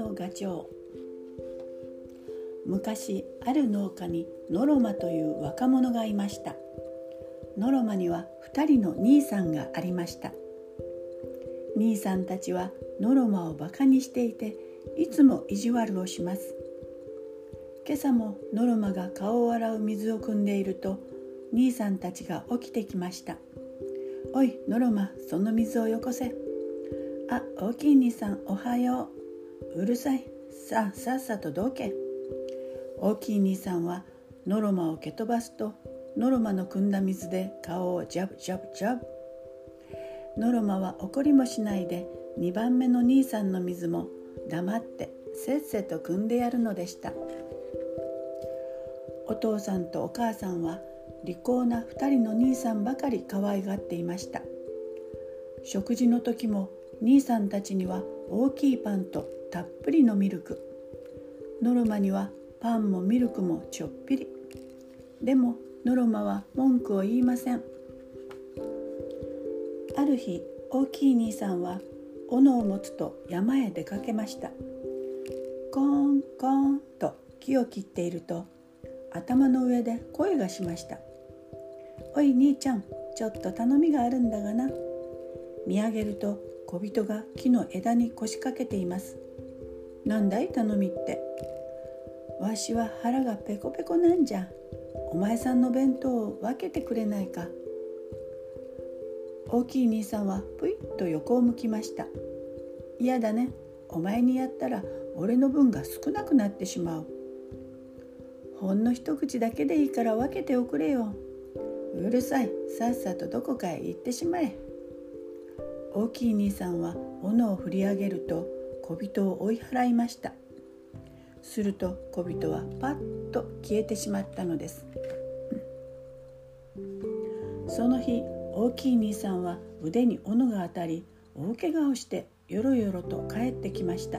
のガチョウ昔ある農家にノロマという若者がいました。ノロマには2人の兄さんがありました。兄さんたちはノロマをバカにしていていつも意地悪をします。今朝もノロマが顔を洗う水を汲んでいると兄さんたちが起きてきました「おいノロマその水をよこせ」「あ大きい兄さんおはよう」「うるさい。さあさっさとどけ」大きい兄さんはノロマを蹴飛ばすとノロマの汲んだ水で顔をジャブジャブジャブ。ノロマは怒りもしないで2番目の兄さんの水も黙ってせっせと汲んでやるのでした。お父さんとお母さんは利口な2人の兄さんばかり可愛がっていました。食事の時も兄さんたちには大きいパンとたっぷりのミルク。ノロマにはパンもミルクもちょっぴり。でもノロマは文句を言いません。ある日大きい兄さんは斧を持つと山へ出かけました。コーンコーンと木を切っていると頭の上で声がしました「おい兄ちゃんちょっと頼みがあるんだがな」見上げると小人が木の枝に腰掛けています「なんだい？頼みって」わしは腹がペコペコなんじゃ。お前さんの弁当を分けてくれないか。大きい兄さんはぷいっと横を向きました。嫌だね。お前にやったら俺の分が少なくなってしまう。ほんの一口だけでいいから分けておくれよ。うるさい。さっさとどこかへ行ってしまえ。大きい兄さんは斧を振り上げると小人を追い払いました。すると小人はパッと消えてしまったのです。その日大きい兄さんは腕に斧が当たり大怪我をしてよろよろと帰ってきました。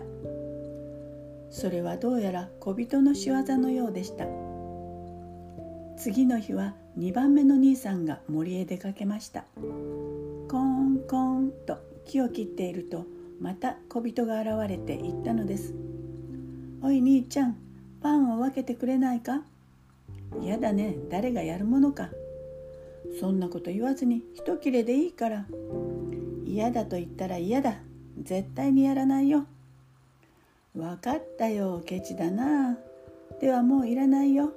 それはどうやら小人の仕業のようでした。次の日は2番目の兄さんが森へ出かけました。コーンコーンと木を切っているとまた小人が現れて言ったのです。おい兄ちゃんパンを分けてくれないか？嫌だね。誰がやるものか？そんなこと言わずに一切れでいいから。嫌だと言ったら嫌だ。絶対にやらないよ。分かったよケチだな。ではもういらないよ。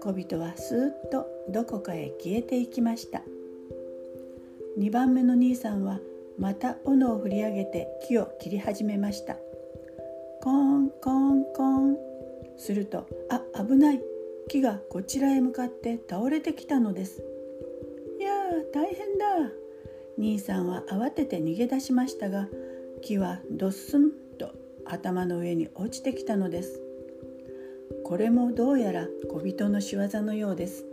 小人はスーッとどこかへ消えていきました。2番目の兄さんはまた斧を振り上げて木を切り始めました。コンコンコン。するとあ危ない。木がこちらへ向かって倒れてきたのです。いやー大変だ。兄さんは慌てて逃げ出しましたが木はドッスンと頭の上に落ちてきたのです。これもどうやら小人の仕業のようです。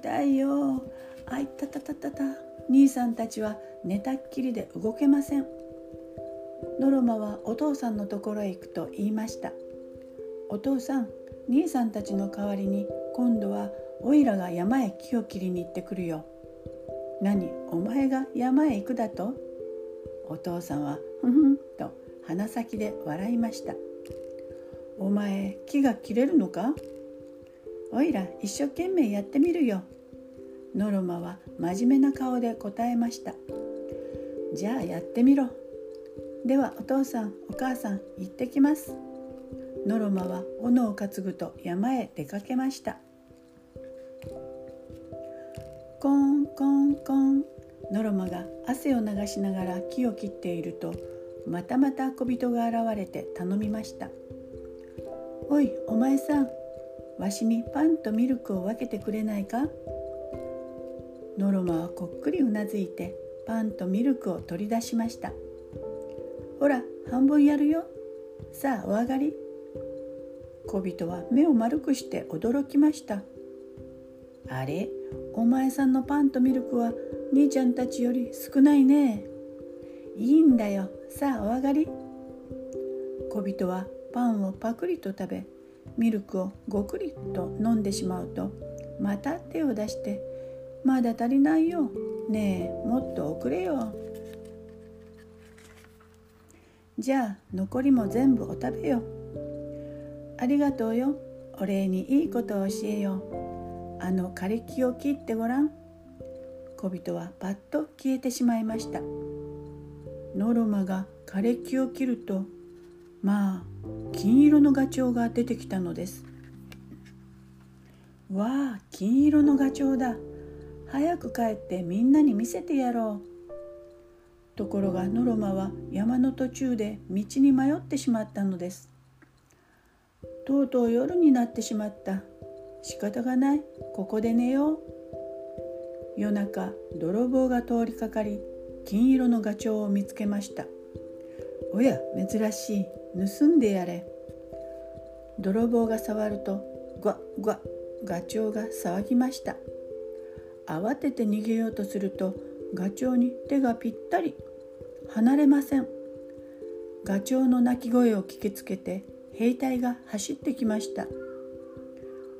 痛いよ。あいたたたたた。兄さんたちは寝たっきりで動けません。ノロマはお父さんのところへ行くと言いました。お父さん兄さんたちの代わりに今度はおいらが山へ木を切りに行ってくるよ。何お前が山へ行くだと？お父さんはふふんと鼻先で笑いました。お前木が切れるのか？おいら一生懸命やってみるよ。ノロマは真面目な顔で答えました。じゃあやってみろ。ではお父さんお母さん行ってきます。ノロマは斧を担ぐと山へ出かけました。コンコンコン。ノロマが汗を流しながら木を切っているとまたまた小人が現れて頼みました「おいお前さんわしにパンとミルクを分けてくれないか?」ノロマはこっくりうなずいてパンとミルクを取り出しました。ほら半分やるよ。さあお上がり。小人は目を丸くして驚きました。あれ？お前さんのパンとミルクは兄ちゃんたちより少ないね。いいんだよ。さあお上がり。小人はパンをパクリと食べミルクをごくりと飲んでしまうとまた手を出してまだ足りないよ。ねえもっと遅れよ。じゃあ残りも全部お食べよ。ありがとうよ。お礼にいいことを教えよう。あの枯れ木を切ってごらん。小人はパッと消えてしまいました。ノロマが枯れ木を切るとまあ金色のガチョウが出てきたのです。わあ金色のガチョウだ。早く帰ってみんなに見せてやろう。ところがノロマは山の途中で道に迷ってしまったのです。とうとう夜になってしまった。仕方がない。ここで寝よう。夜中泥棒が通りかかり金色のガチョウを見つけました。おや珍しい。盗んでやれ。泥棒が触るとぐわぐわガチョウが騒ぎました。慌てて逃げようとするとガチョウに手がぴったり。離れません。ガチョウの鳴き声を聞きつけて兵隊が走ってきました。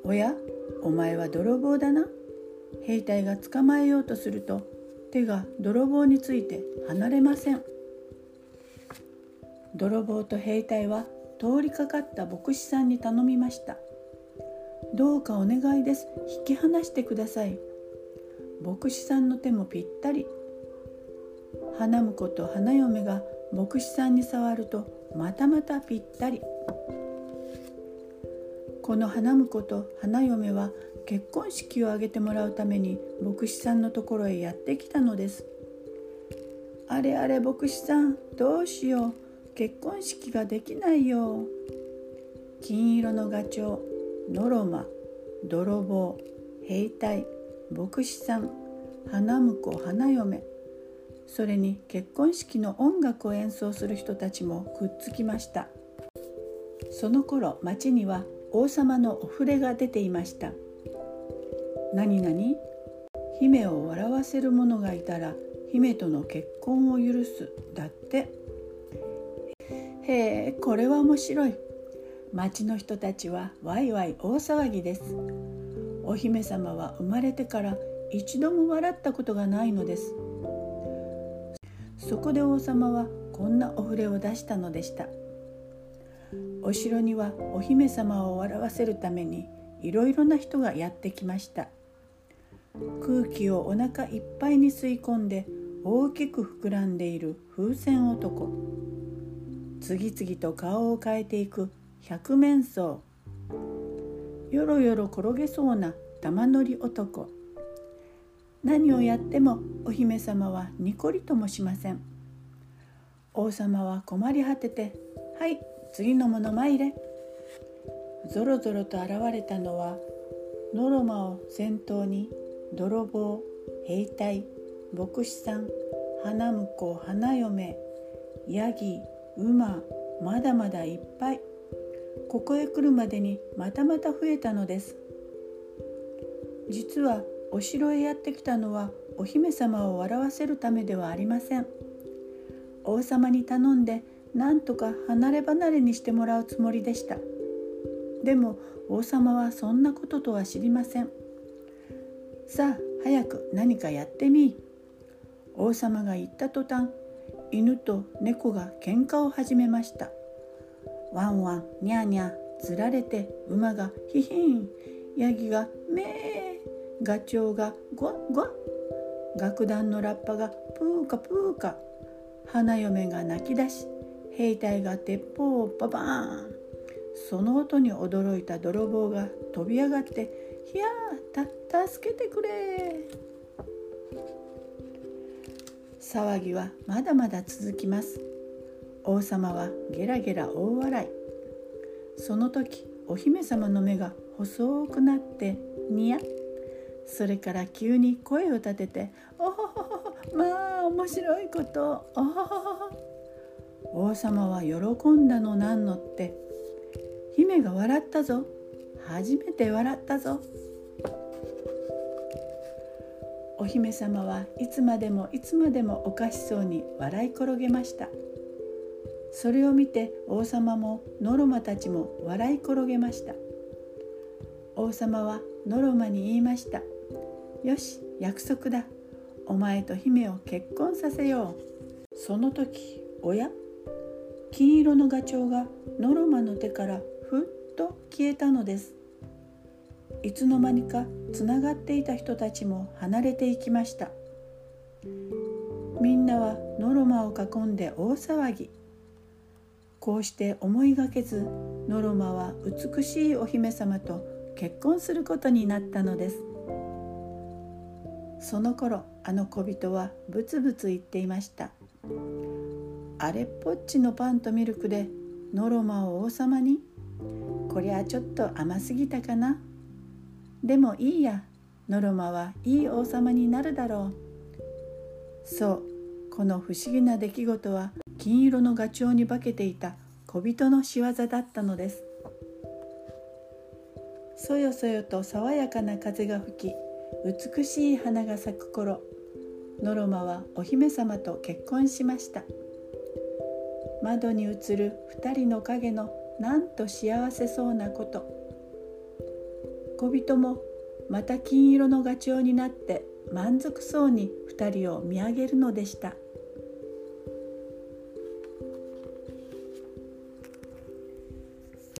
おやお前は泥棒だな。兵隊が捕まえようとすると手が泥棒について離れません。泥棒と兵隊は通りかかった牧師さんに頼みました。どうかお願いです。引き離してください。牧師さんの手もぴったり。花婿と花嫁が牧師さんに触るとまたまたぴったり。この花婿と花嫁は結婚式を挙げてもらうために牧師さんのところへやってきたのです。あれあれ牧師さんどうしよう。結婚式ができないよ。金色のガチョウノロマ泥棒兵隊牧師さん花婿花嫁。それに結婚式の音楽を演奏する人たちもくっつきました。その頃町には王様のお触れが出ていました。何々？姫を笑わせる者がいたら姫との結婚を許す。だって。へえこれは面白い。町の人たちはワイワイ大騒ぎです。お姫様は生まれてから一度も笑ったことがないのです。そこで王様はこんなお触れを出したのでした。お城にはお姫様を笑わせるためにいろいろな人がやってきました。空気をお腹いっぱいに吸い込んで大きく膨らんでいる風船男。次々と顔を変えていく百面相。よろよろ転げそうな玉乗り男。何をやってもお姫様はにこりともしません。王様は困り果てて「はい次のもの参れ」ぞろぞろと現れたのはノロマを先頭に泥棒兵隊牧師さん花婿花嫁ヤギ馬まだまだいっぱい。ここへ来るまでにまたまた増えたのです。実はお城へやってきたのはお姫様を笑わせるためではありません。王様に頼んで何とか離れ離れにしてもらうつもりでした。でも王様はそんなこととは知りません。さあ早く何かやってみ。王様が言った途端犬と猫が喧嘩を始めました。ワンワンニャーニャーつられて馬がヒヒン。ヤギがメーガチョウがゴンゴン楽団のラッパがプーカプーカ。花嫁が泣き出し兵隊が鉄砲をババーン。その音に驚いた泥棒が飛び上がって「ひゃーた助けてくれ!」騒ぎはまだまだ続きます。王様はゲラゲラ大笑い。その時お姫様の目が細くなってニヤ。それから急に声を立てて「おほほほまあ面白いこと。おほほほ」王様は喜んだのなんのって。姫が笑ったぞ。初めて笑ったぞ。姫様はいつまでもいつまでもおかしそうに笑い転げました。それを見て王様もノロマたちも笑い転げました。王様はノロマに言いました。よし約束だ。お前と姫を結婚させよう。その時おや金色のガチョウがノロマの手からふっと消えたのです。いつの間にかつながっていた人たちも離れていきました。みんなはノロマを囲んで大騒ぎ。こうして思いがけずノロマは美しいお姫様と結婚することになったのです。その頃あの小人はブツブツ言っていました。あれっぽっちのパンとミルクでノロマを王様に？こりゃちょっと甘すぎたかな。でもいいや。ノロマはいい王様になるだろう。そう。この不思議な出来事は金色のガチョウに化けていた小人の仕業だったのです。そよそよと爽やかな風が吹き美しい花が咲く頃ノロマはお姫様と結婚しました。窓に映る二人の影のなんと幸せそうなこと。小人もまた金色のガチョウになって満足そうに2人を見上げるのでした。